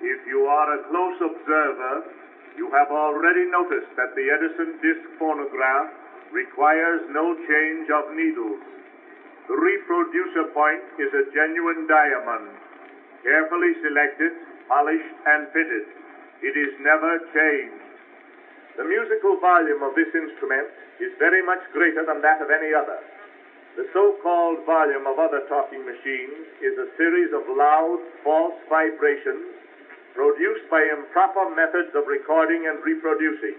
If you are a close observer, you have already noticed that the Edison disc phonograph requires no change of needles. The reproducer point is a genuine diamond, carefully selected, polished, and fitted. It is never changed. The musical volume of this instrument is very much greater than that of any other. The so-called volume of other talking machines is a series of loud, false vibrations produced by improper methods of recording and reproducing.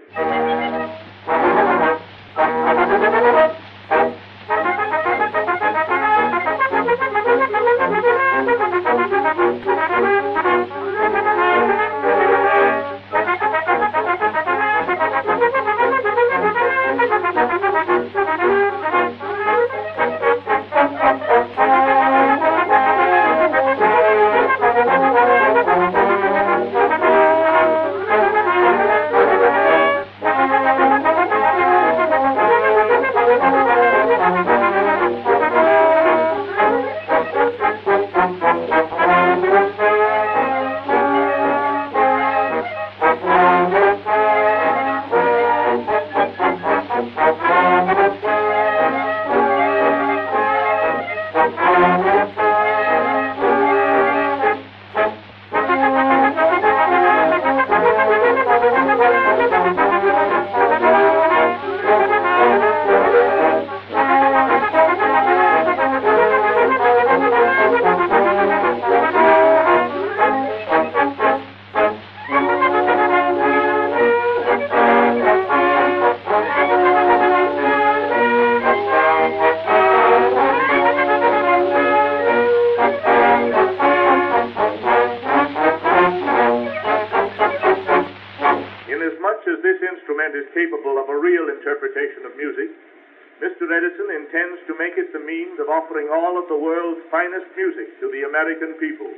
The American people.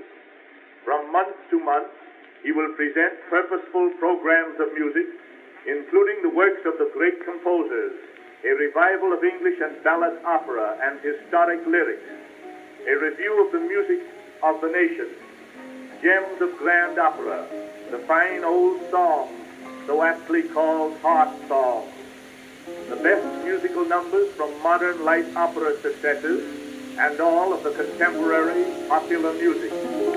From month to month, he will present purposeful programs of music, including the works of the great composers, a revival of English and ballad opera and historic lyrics, a review of the music of the nation, gems of grand opera, the fine old songs, so aptly called heart songs, the best musical numbers from modern light opera successes, and all of the contemporary popular music.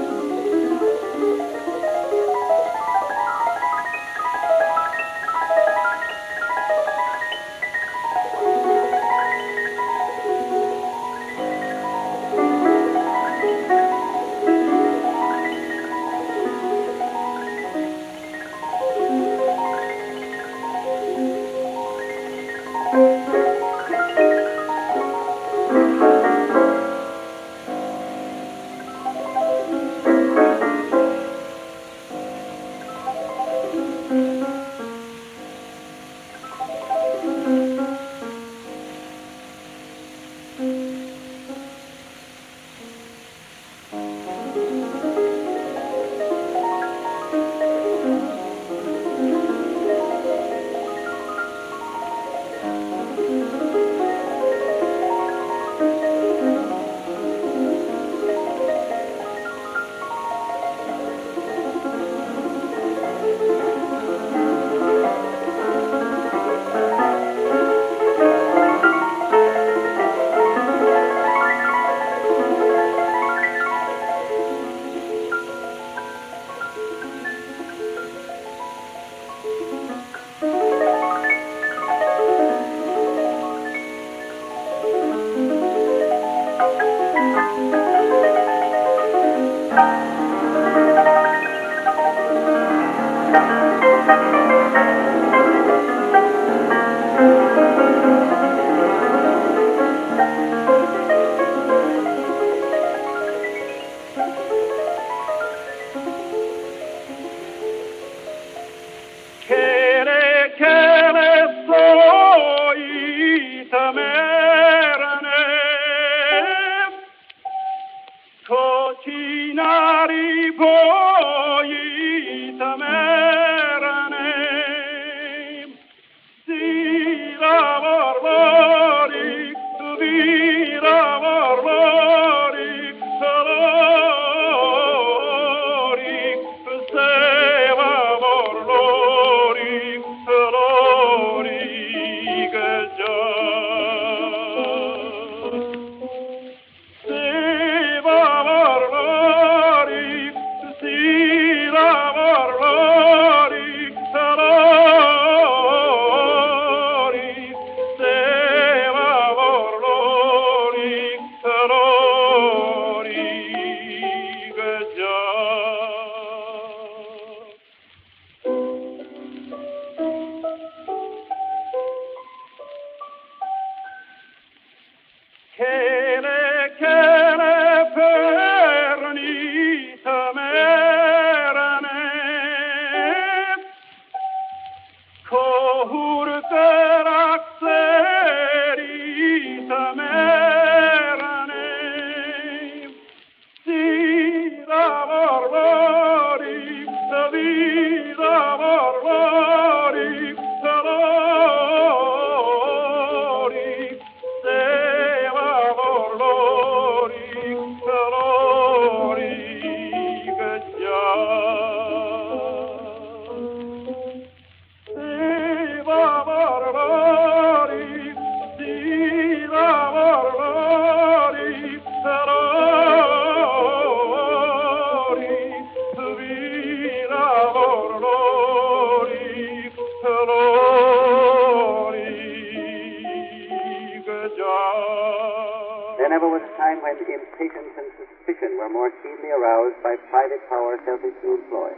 More keenly aroused by private power selfish to employ.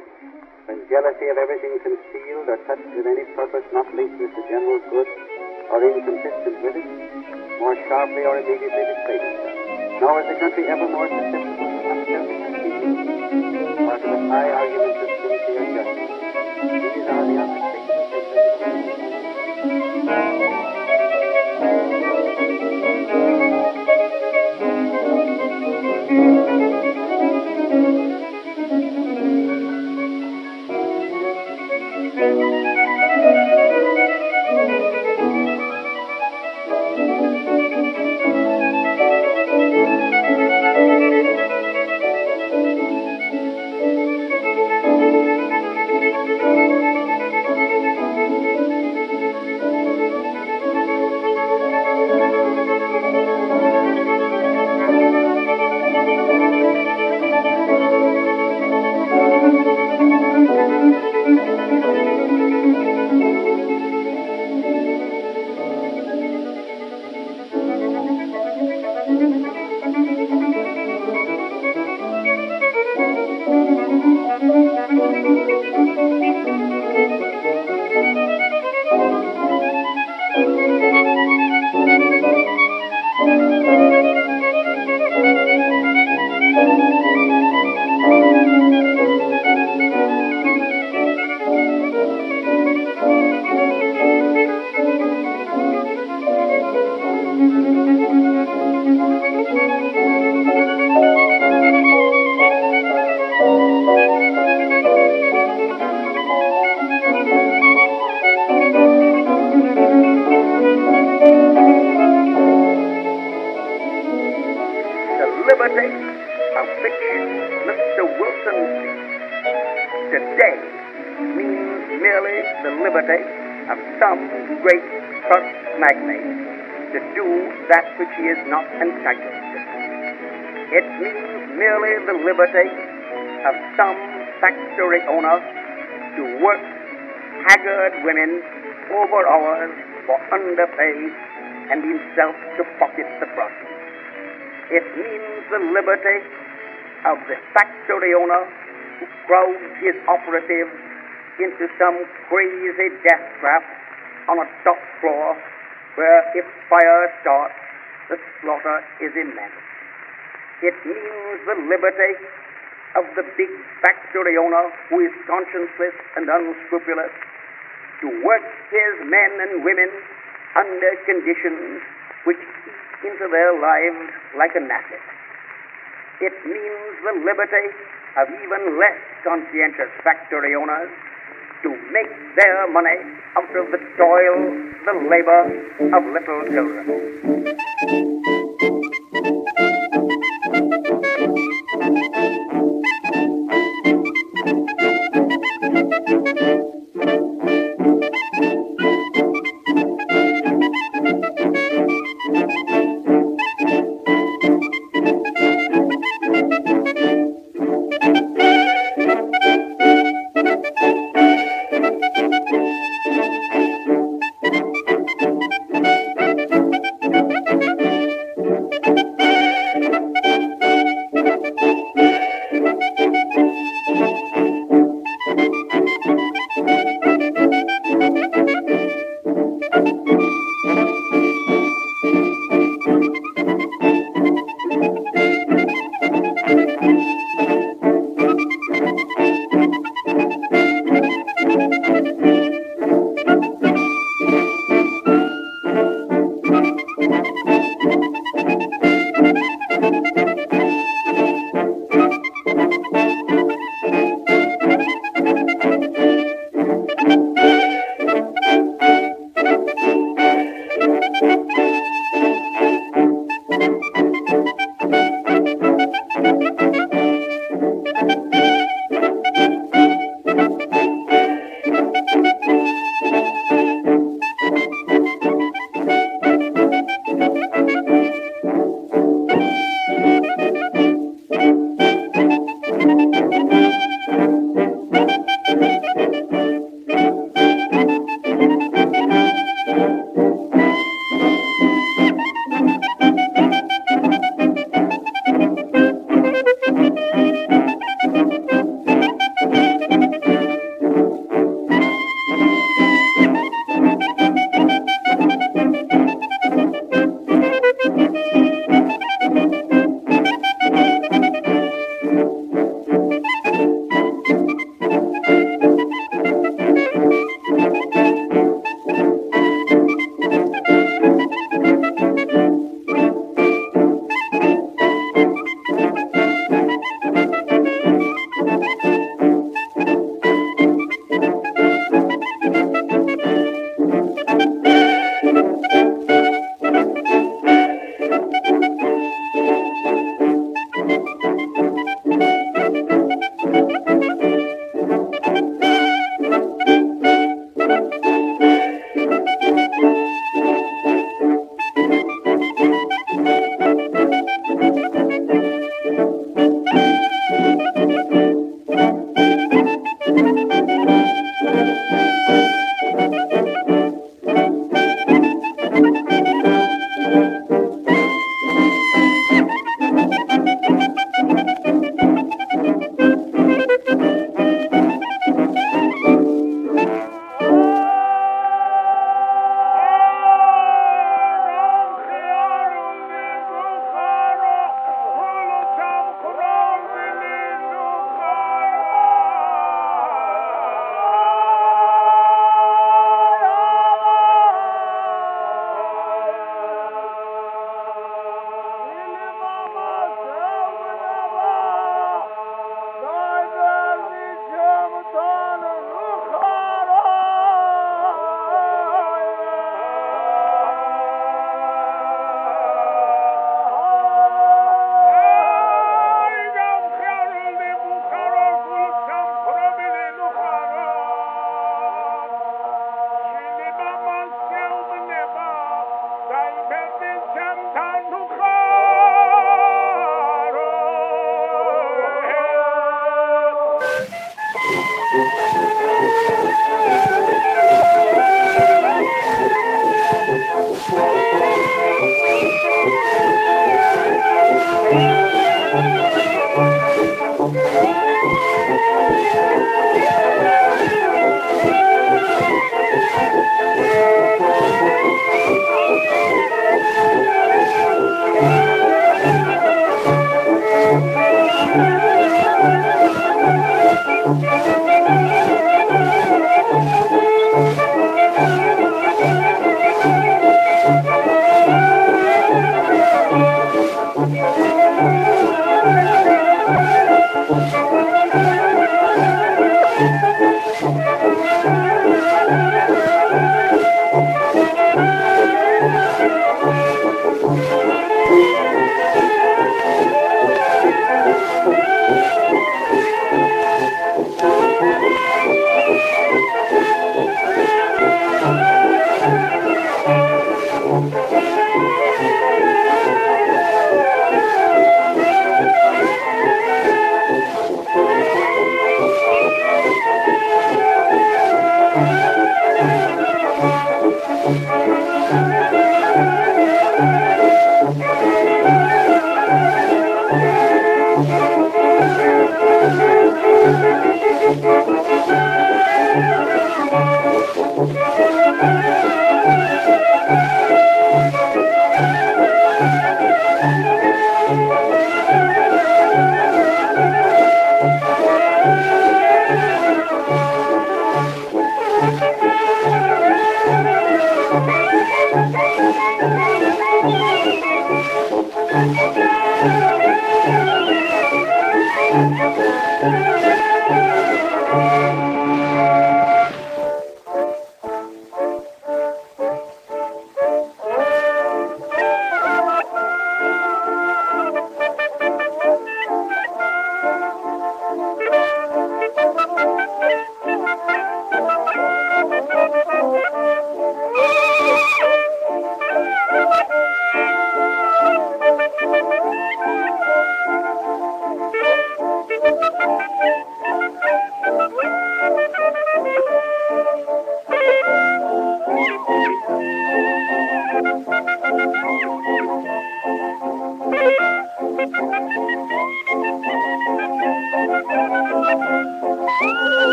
When jealousy of everything concealed or touched with any purpose not linked with the general good or inconsistent with it, more sharply or immediately displayed itself. Nor was the country ever more susceptible to unselfish speaking or to the high arguments of sincere justice. These are the unmistakable It means merely the liberty of some factory owner to work haggard women over hours for underpay and himself to pocket the profit. It means the liberty of the factory owner who crowds his operatives into some crazy death trap on a top floor where if fire starts, the slaughter is immense. It means the liberty of the big factory owner who is conscienceless and unscrupulous to work his men and women under conditions which eat into their lives like an acid. It means the liberty of even less conscientious factory owners to make their money out of the toil, the labor of little children.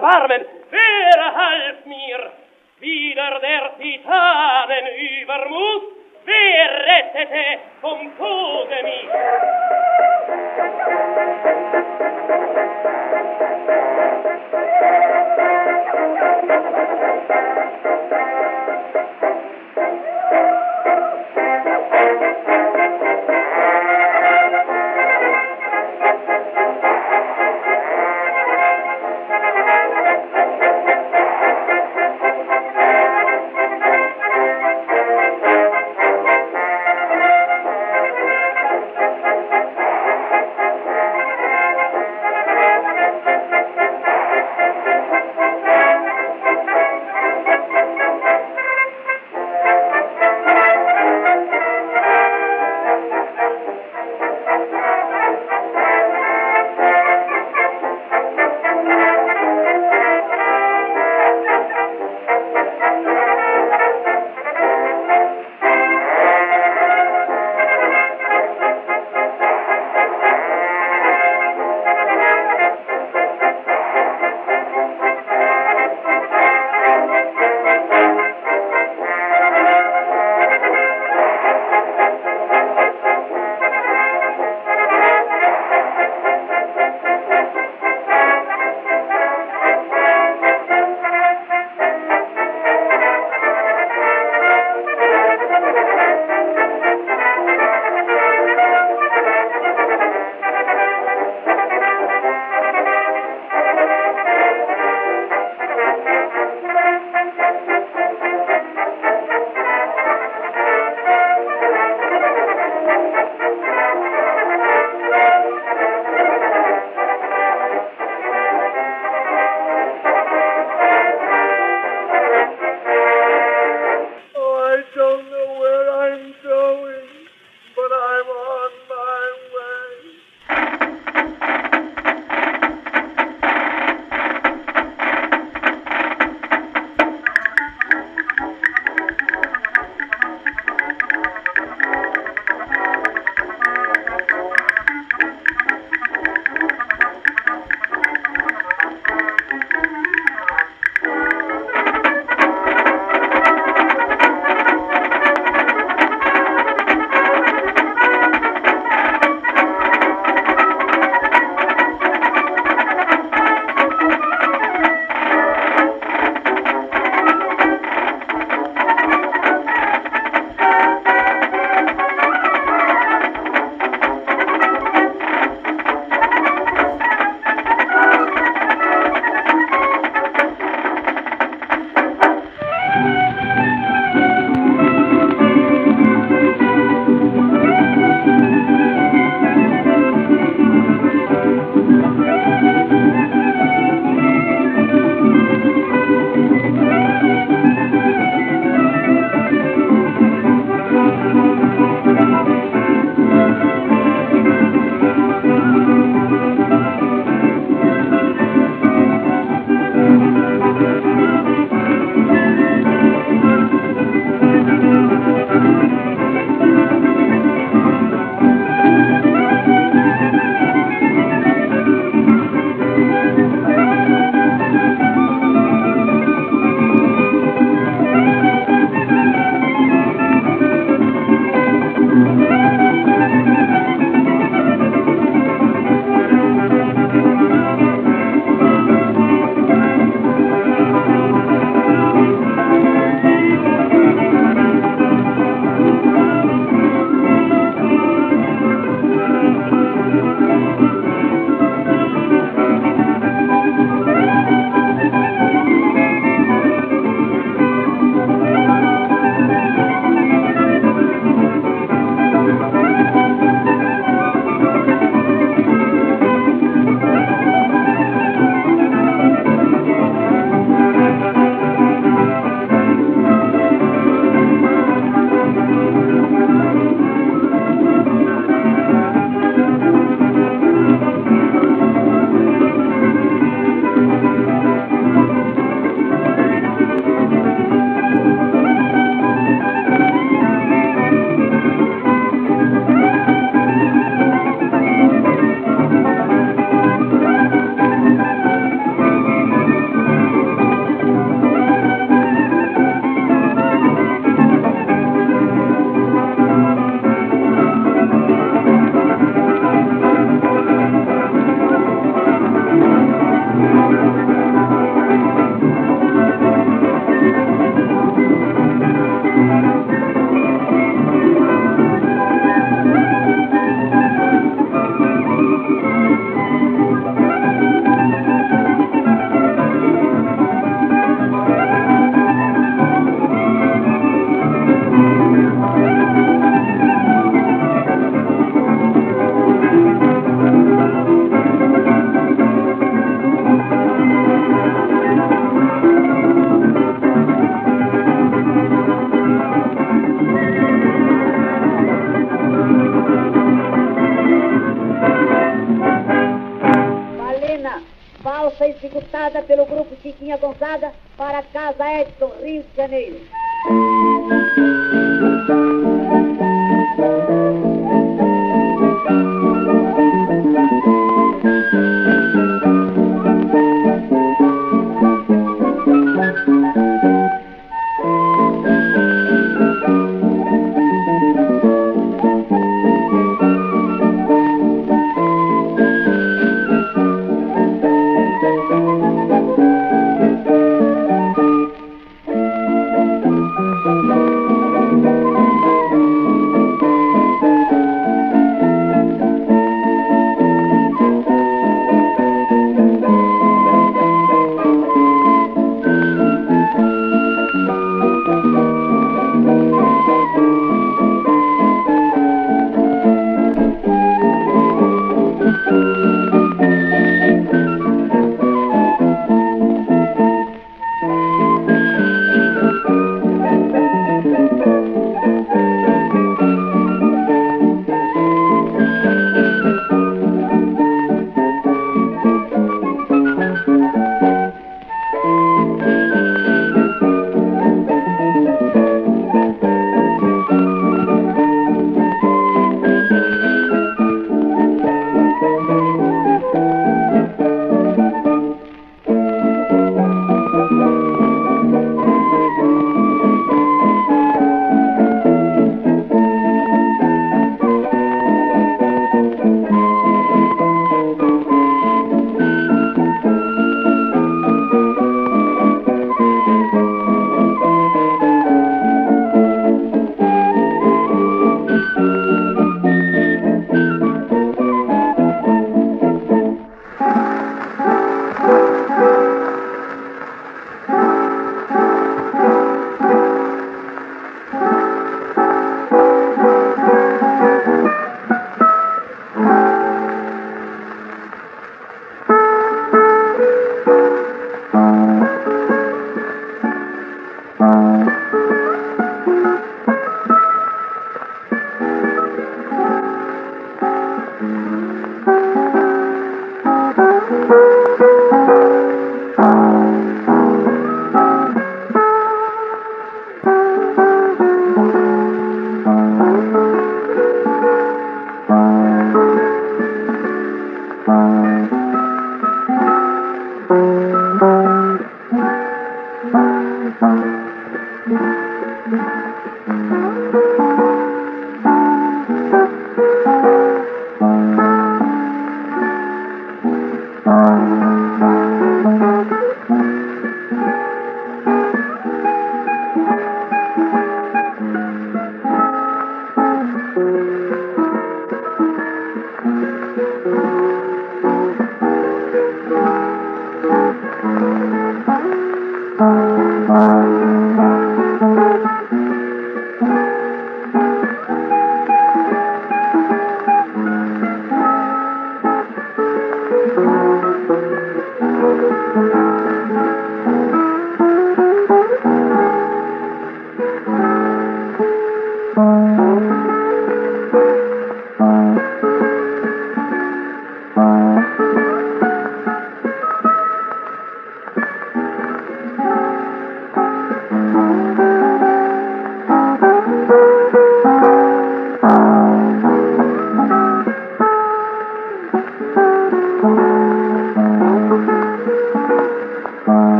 of Ireland valsa executada pelo grupo Chiquinha Gonzaga para a Casa Edson, Rio de Janeiro.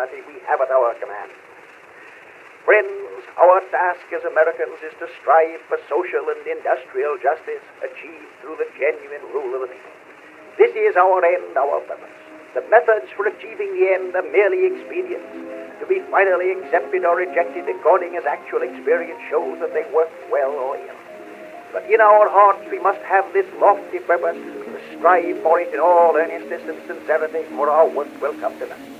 Humanity we have at our command. Friends, our task as Americans is to strive for social and industrial justice achieved through the genuine rule of the people. This is our end, our purpose. The methods for achieving the end are merely expedients, to be finally accepted or rejected according as actual experience shows that they work well or ill. But in our hearts we must have this lofty purpose to strive for it in all earnestness and sincerity, for our work will come to nothing.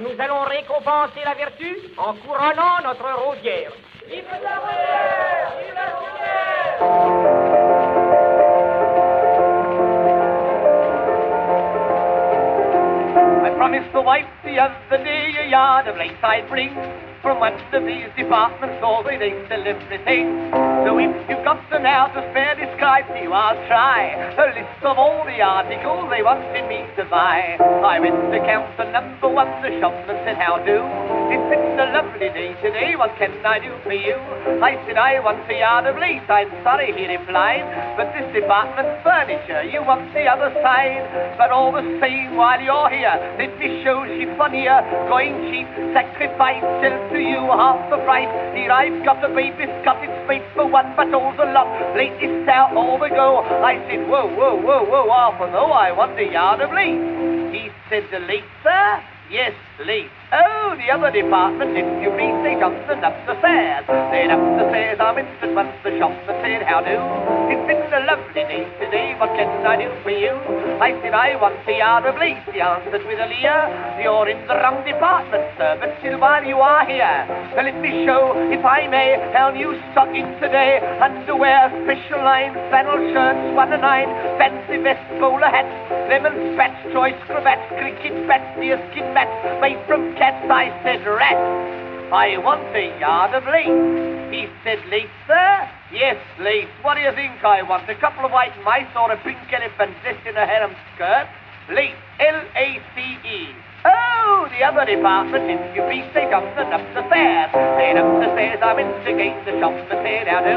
Nous allons récompenser la vertu en couronnant notre rosière. Vive la rosière Vive la rosière promised the wife the other day a yard of lace I'd bring from one of these department stores where they sell everything. So if you've got them now to spare, describe to you, I'll try a list of all the articles they wanted me to buy. I went to counter number one, the shopman said, how do? It's been a lovely day today, what can I do for you? I said, I want a yard of lace, I'm sorry, he replied, but this department's furniture, you want the other side. But all the same, while you're here, let me show chiffonier, going cheap, sacrifice, sell to you half the price. Here I've got the baby's it's for one, but all's a lot. Latest out, all the go. I said, whoa, whoa, whoa, whoa, half a no, I want a yard of lace. He said, the lace, sir? Yes, lace. Oh, the other department, if you please, they jumped and up the stairs. Then up the stairs I'm instant once the shopman said, how do? It's been a lovely today, what can I do for you? I said, I want a yard of lace, he answered with a leer. You're in the wrong department, sir, but still while you are here, well, let me show, if I may, how new stock in today. Underwear, special line, flannel shirts, one and nine, fancy vest, bowler hats, lemon spats, choice cravats, cricket bats, deerskin mats, made from cats. I said, rat. I want a yard of lace. He said, lace, sir? Yes, lace. What do you think I want? A couple of white mice or a pink elephant dressed in a harem skirt? Lace. L-A-C-E. Oh, the the other department if you be say up and up the stairs. Then up the stairs I'm instigate the shop to say now do.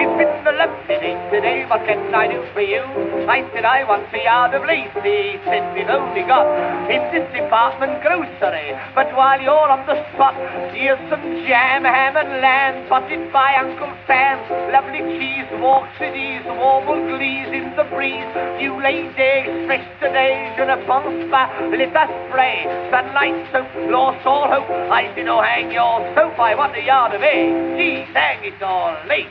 It's been a lovely day today, what can I do for you? I said I want a yard of lace, he said we've only got in this department grocery. But while you're on the spot, here's some jam, ham and lamb, potted by Uncle Sam. Lovely cheese walks with ease, warble glees in the breeze. You lady, fresh today, je ne pense pas, let us pray. Sunlight soap, lost all hope. I did no hang your soap, I want a yard of eggs. Gee, dang, it's all late.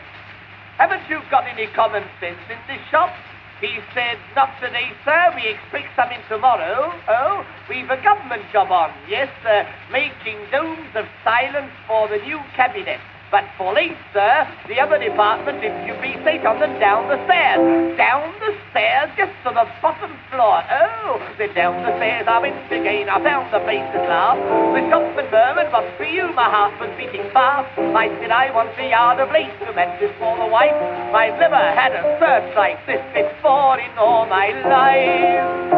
Haven't you got any common sense in this shop? He said, not today, sir. We expect some in tomorrow. Oh, we've a government job on. Yes, sir. Making domes of silence for the new cabinet. But for late, sir, the other department, if you be safe on them down the stairs. Down the stairs, just to the bottom floor. Oh, then down the stairs I went again. I found the place at last. The shopman murmured, but for you, my heart was beating fast. I said I want a yard of lace to match this for the wife. I've never had a search like this before in all my life.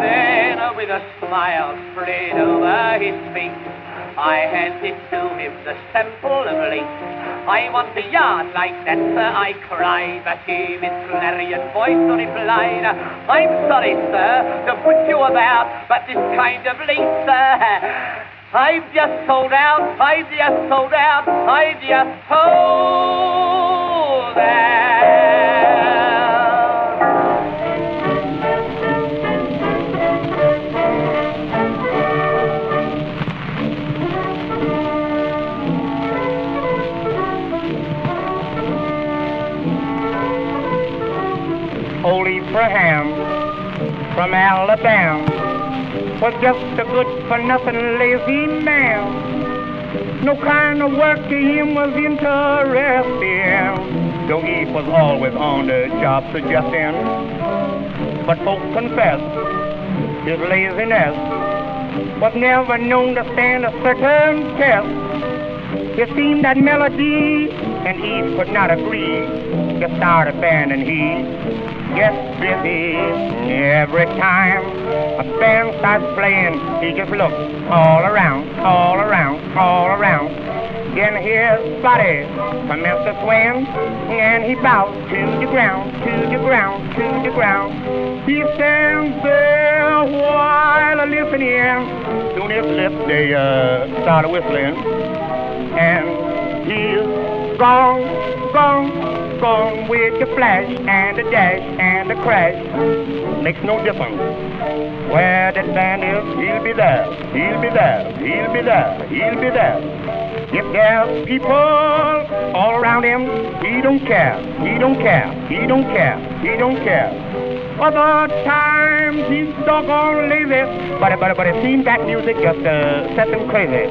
Then, with a smile spread over his face, I handed to him the sample of lace. I want a yard like that, sir, I cried, but he, with clarion voice, replied, I'm sorry, sir, to put you about, but this kind of lace, sir, I've just sold out, I've just sold out, I've just sold out. Was just a good for nothing lazy man. No kind of work to him was interesting, though he was always on the job suggesting. But folks confess his laziness was never known to stand a certain test. It seemed that melody and Eve could not agree to start a band, and he gets busy every time a band starts playing. He just looks all around, all around, all around. Then his body commences to swing, and he bows to the ground, to the ground, to the ground. He stands there while listening. Soon his lips they uh, start whistling, and he's gone, gone, gone with the flash and the dash and the crash. Makes no difference where that man is. He'll be there. He'll be there. He'll be there. He'll be there. If there's people all around him, he don't care. He don't care. He don't care. He don't care. Other times he's doggone lazy, but but but it seems that music just uh, sets him crazy.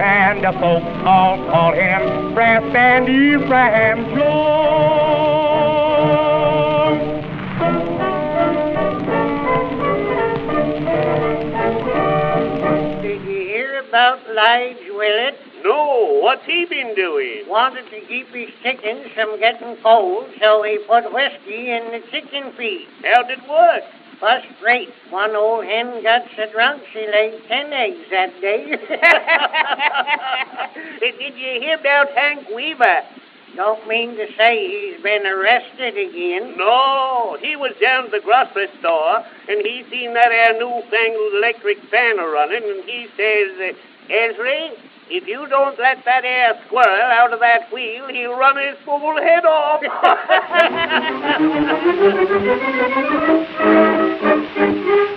And the folks all call him Brass Band Ephraim Jones. About Lige Willett? No, what's he been doing? Wanted to keep his chickens from getting cold, so he put whiskey in the chicken feed. How'd it work? First rate. One old hen got so drunk she laid ten eggs that day. Did you hear about Hank Weaver? Don't mean to say he's been arrested again. No, he was down at the grocery store and he seen that there newfangled electric fan running and he says, uh, Esri, if you don't let that air squirrel out of that wheel, he'll run his fool head off.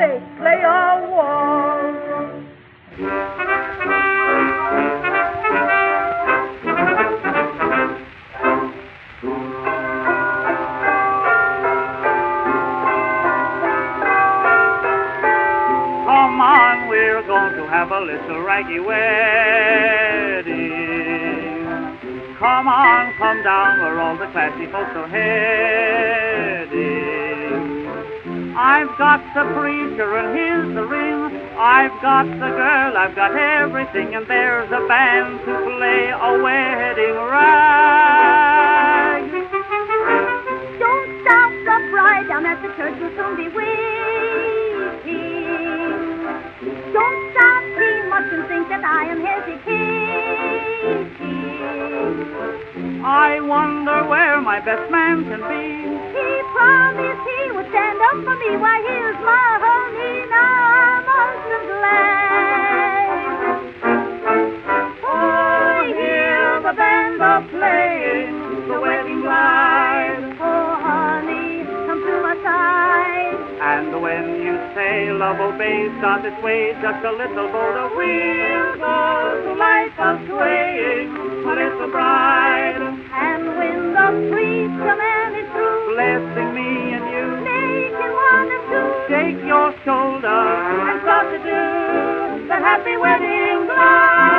Sake, play. Come on, we're going to have a little raggy wedding. Come on, come down where all the classy folks are heading. I've got the preacher and here's the ring. I've got the girl, I've got everything, and there's a band to play a wedding rag. Don't stop the bride down at the church will soon be waiting. Don't stop much and think that I am hesitating. I wonder where my best man can be. He promised he up for me. Why, here's my honey. Now I'm most glad. Oh, hear the band a playing the wedding glide. Oh, honey, come to my side. And when you say love obeys, does its way just a little boat of wheel goes the light of swaying, my little bride. And when the preacher man is through, Blessing me To the happy wedding line.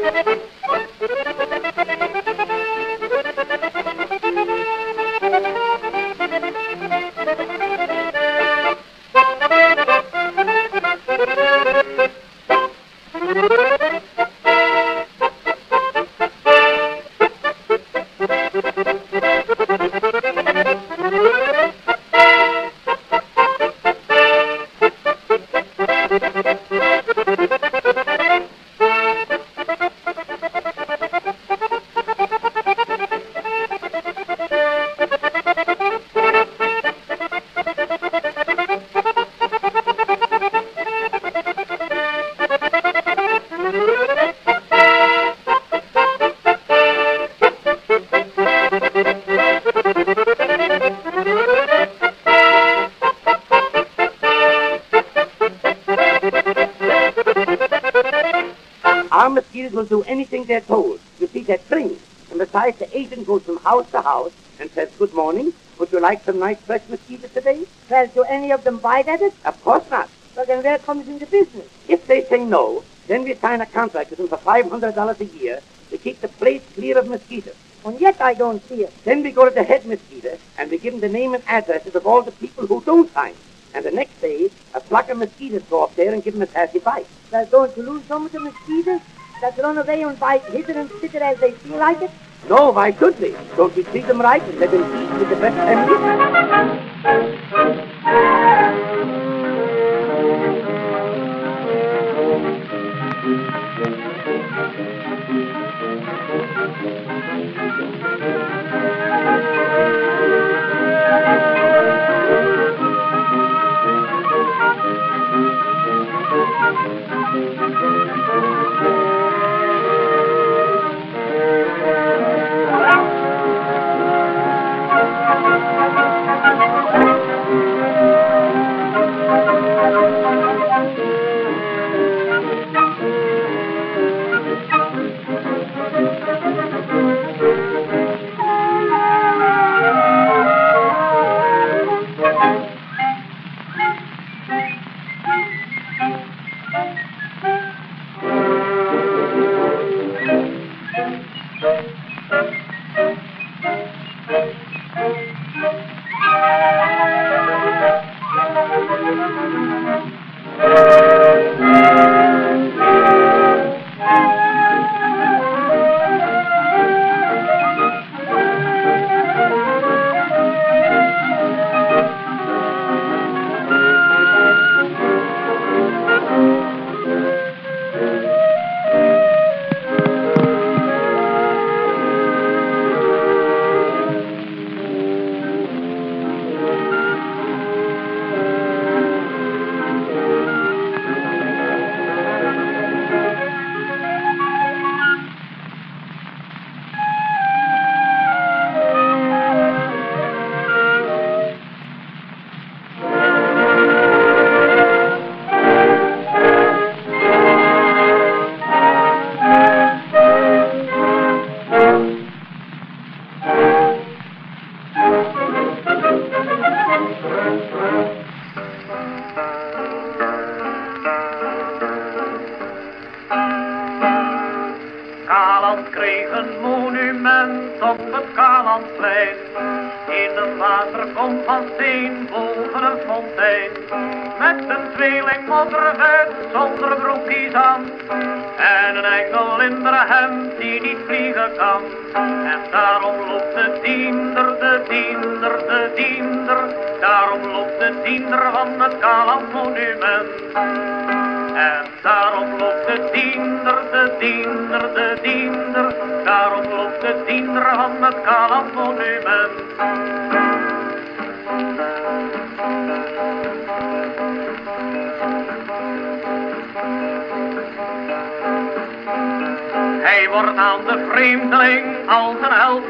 ¡Gracias! Nice fresh mosquitoes today? Well, do any of them bite at it? Of course not. Well, then where comes in the business? If they say no, then we sign a contract with them for $500 a year to keep the place clear of mosquitoes. And yet I don't see it. Then we go to the head mosquito and we give him the name and addresses of all the people who don't sign. And the next day, a flock of mosquitoes go up there and give him a passy bite. Well, don't you lose some of the mosquitoes that run away and bite hither and thither as they feel like it? No, why should they? Don't we treat them right and let them eat with the best family? Wordt aan de vreemdeling als een held.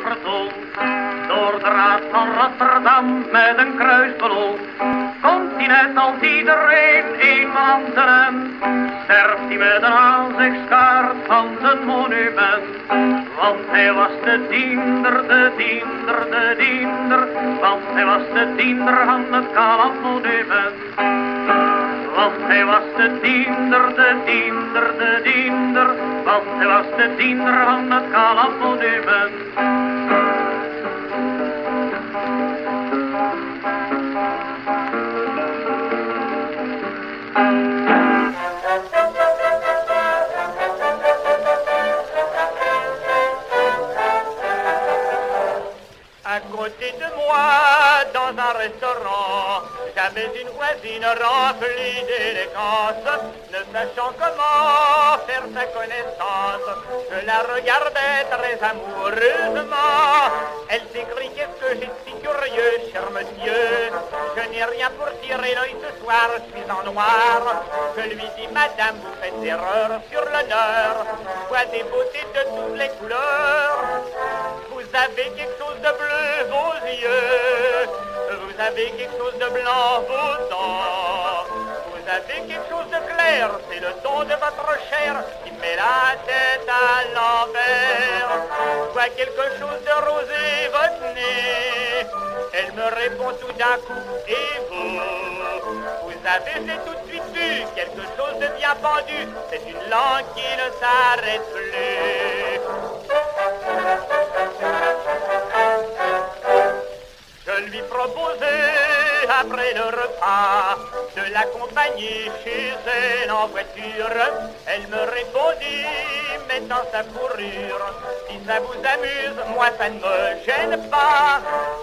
Door de raad van Rotterdam met een kruis beloond. Komt hij net als iedereen aan zijn end. Sterft hij met een aanzichtskaart van zijn monument. Want hij was de diender, de diender, de diender. Want hij was de diender van het Kaland monument. Want hij was de diender, de diender, de diender. Want hij was de diender van het Kaland monument. À côté de moi, dans un restaurant, j'avais une voisine remplie d'élégance, ne sachant comment faire sa connaissance. Je la regardais très amoureusement. Elle s'écrie Qu'est-ce que j'ai si curieux, cher monsieur Je n'ai rien pour tirer l'œil ce soir, je suis en noir. Je lui dis Madame, vous faites erreur sur l'honneur. Vois des beautés de toutes les couleurs. Vous avez quelque chose de bleu, vos yeux. Vous avez quelque chose de blanc, vos dents. Vous avez quelque chose de clair, c'est le ton de votre chair qui met la tête à l'envers. Vois quelque chose de rosé votre nez. Elle me répond tout d'un coup, et vous? Vous avez tout de suite vu quelque chose de bien pendu. C'est une langue qui ne s'arrête plus. Je lui proposais, après le repas, de l'accompagner chez elle en voiture. Elle me répondit, mettant sa fourrure, si ça vous amuse, moi ça ne me gêne pas.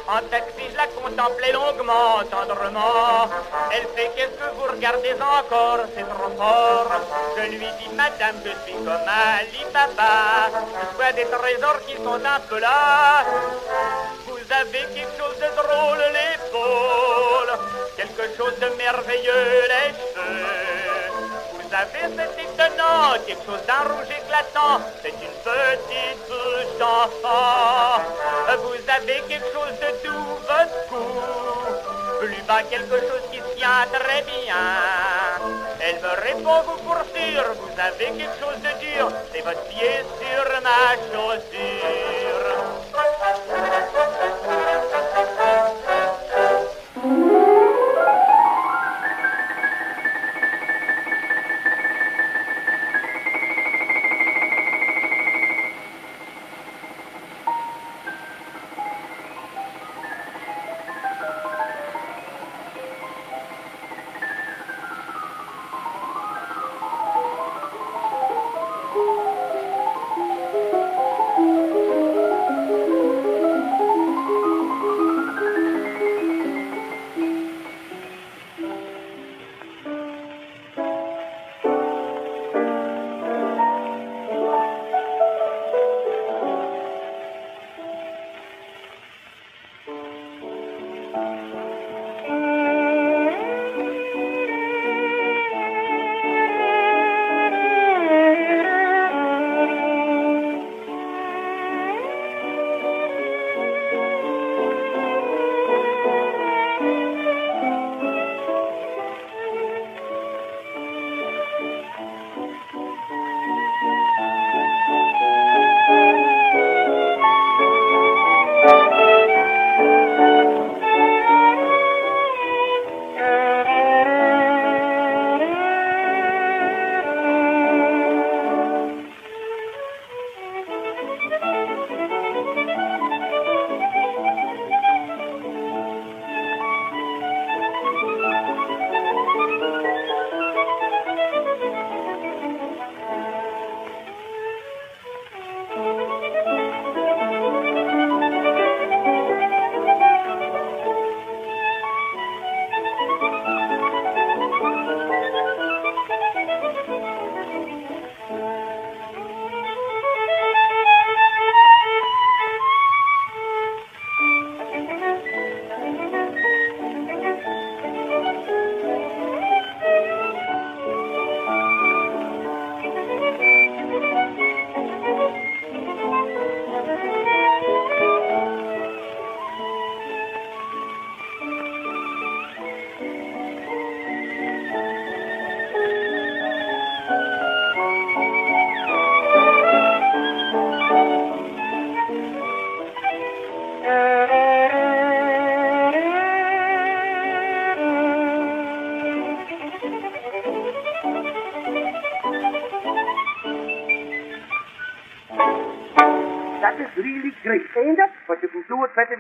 En taxi, je la contemplais longuement, tendrement. Elle fait, qu'est-ce que vous regardez encore, c'est trop fort. Je lui dis, madame, je suis comme Ali Baba. Je vois des trésors qui sont un peu là. Vous avez quelque chose de drôle, l'épaule, quelque chose de merveilleux, les cheveux. Vous avez cet étonnant, quelque chose d'un rouge éclatant, c'est une petite bouche d'enfant. Vous avez quelque chose de doux, votre cou, plus bas quelque chose qui tient très bien. Elle me répond, vous pour sûr, vous avez quelque chose de dur, c'est votre pied sur ma chaussure.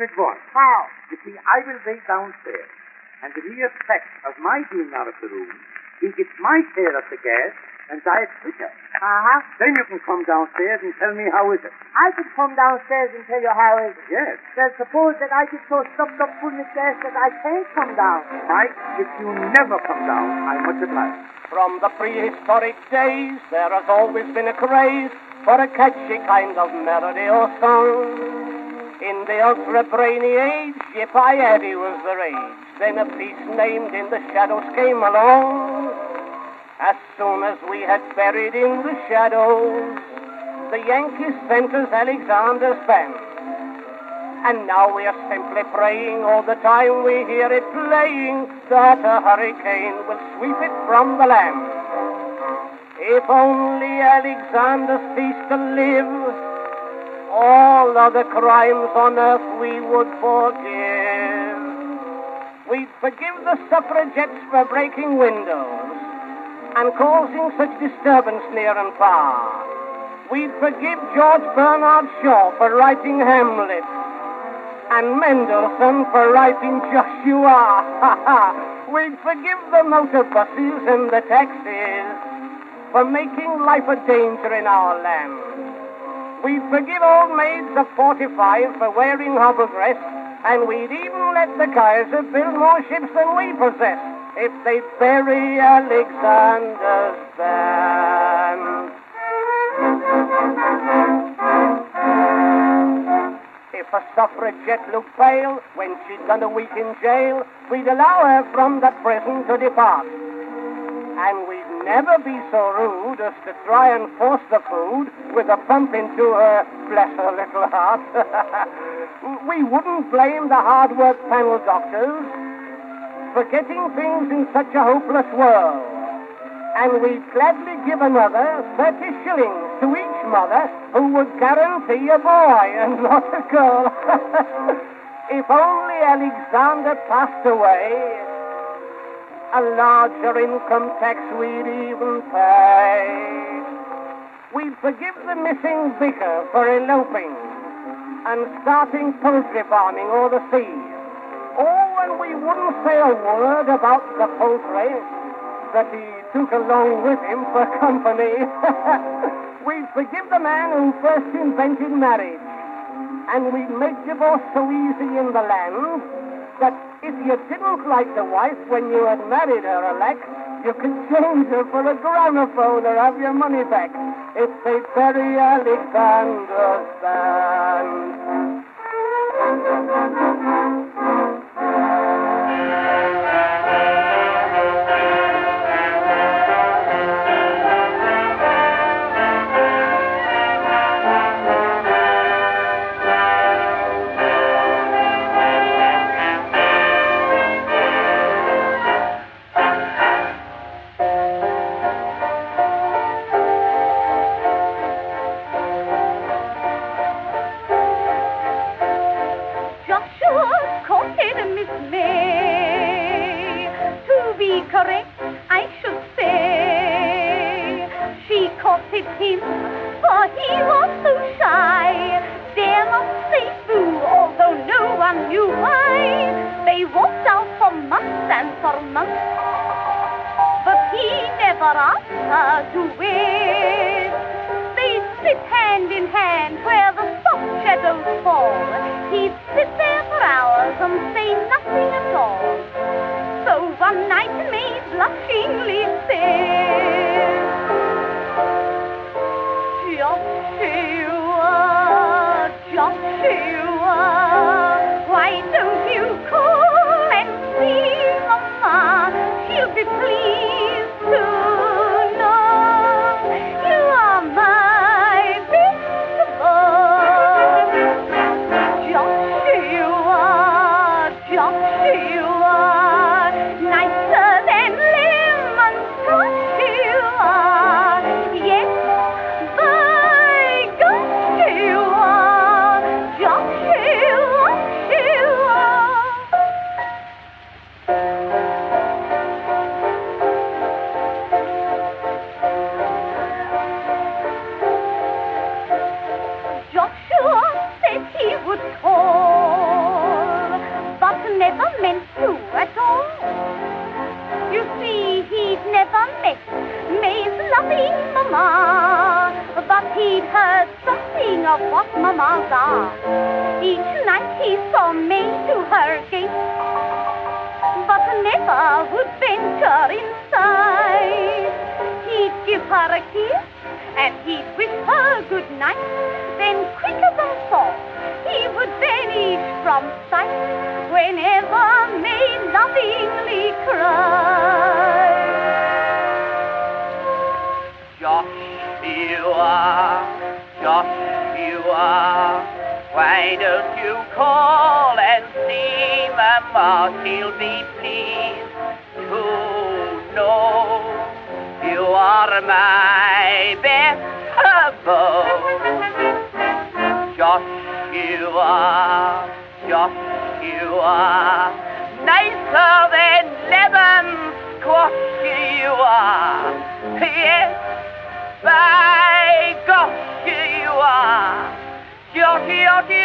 Can do it better with. How? You see, I will wait downstairs, and the mere fact of my being out of the room, he gets my share of the gas and dies quicker. Uh-huh. Then you can come downstairs and tell me how is it. I could come downstairs and tell you how is it. Yes. Then suppose that I get so stuffed up full of gas that I can't come down. Mike, if you never come down, I'm much obliged. From the prehistoric days, there has always been a craze for a catchy kind of melody or song. In the ultra brainy age, if I Yippee was the rage. Then a piece named In the Shadows came along. As soon as we had buried in the shadows, the Yankees sent us Alexander's band. And now we are simply praying all the time we hear it playing that a hurricane will sweep it from the land. If only Alexander ceased to live, all other crimes on earth we would forgive. We'd forgive the suffragettes for breaking windows and causing such disturbance near and far. We'd forgive George Bernard Shaw for writing Hamlet and Mendelssohn for writing Joshua. We'd forgive the motor buses and the taxis for making life a danger in our land. We'd forgive old maids of 45 for wearing hobble dress, and we'd even let the Kaiser build more ships than we possess if they bury Alexander's band. If a suffragette looked pale when she'd done a week in jail, we'd allow her from that prison to depart. And we'd never be so rude as to try and force the food with a pump into her, bless her little heart. we wouldn't blame the hard work panel doctors for getting things in such a hopeless world. And we'd gladly give another 30 shillings to each mother who would guarantee a boy and not a girl. if only Alexander passed away, a larger income tax we'd even pay. We'd forgive the missing vicar for eloping and starting poultry farming o'er the sea. Oh, and we wouldn't say a word about the poultry that he took along with him for company. we'd forgive the man who first invented marriage, and we'd make divorce so easy in the land that if you didn't like the wife when you had married her, Alex, you could change her for a gramophone or have your money back It's they bury Alexander's band. Joshua, Joshua, why don't you call and see Mamma? She'll be pleased to know you are my best josh, Joshua, Joshua, nicer than lemon squash you are. Yes. 最後期はよきよき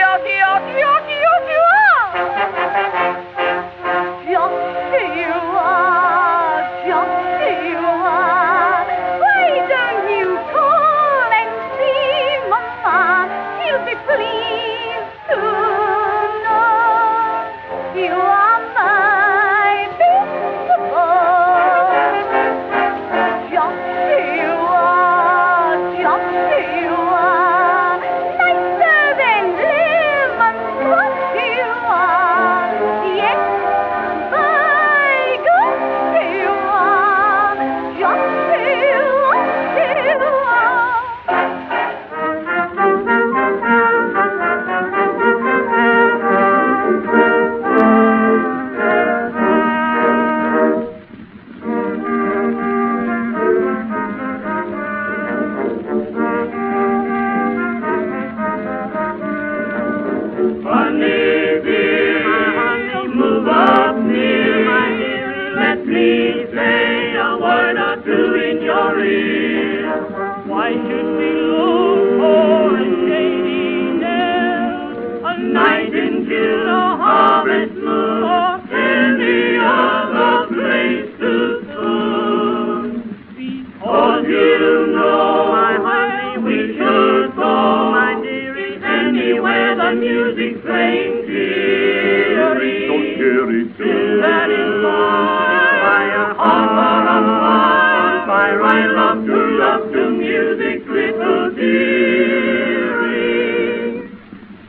where I love to love to music, little dearie.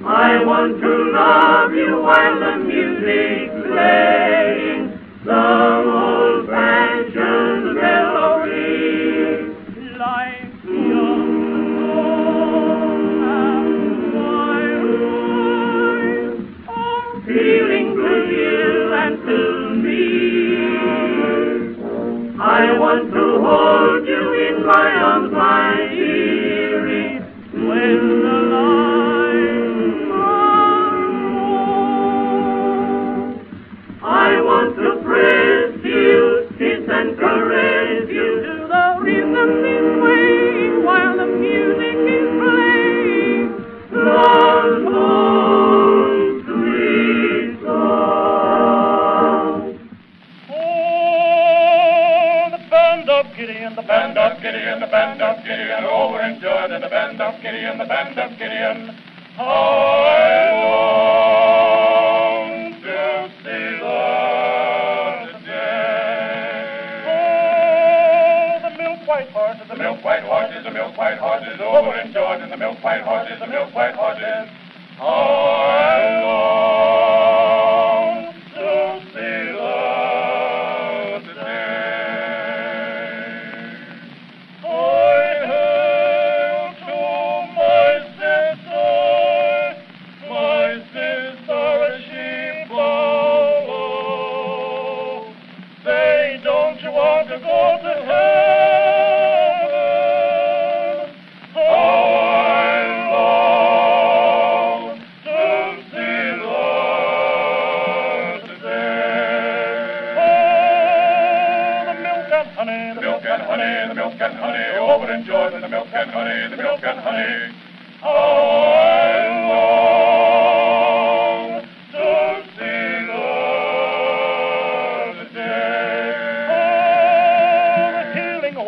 I want to love you. I band of Gideon, the band of Gideon.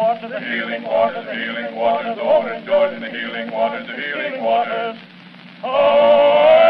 waters, the healing waters, the healing waters, over and Jordan, the healing waters, the healing waters. Oh!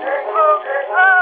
hunger, hunger, hunger.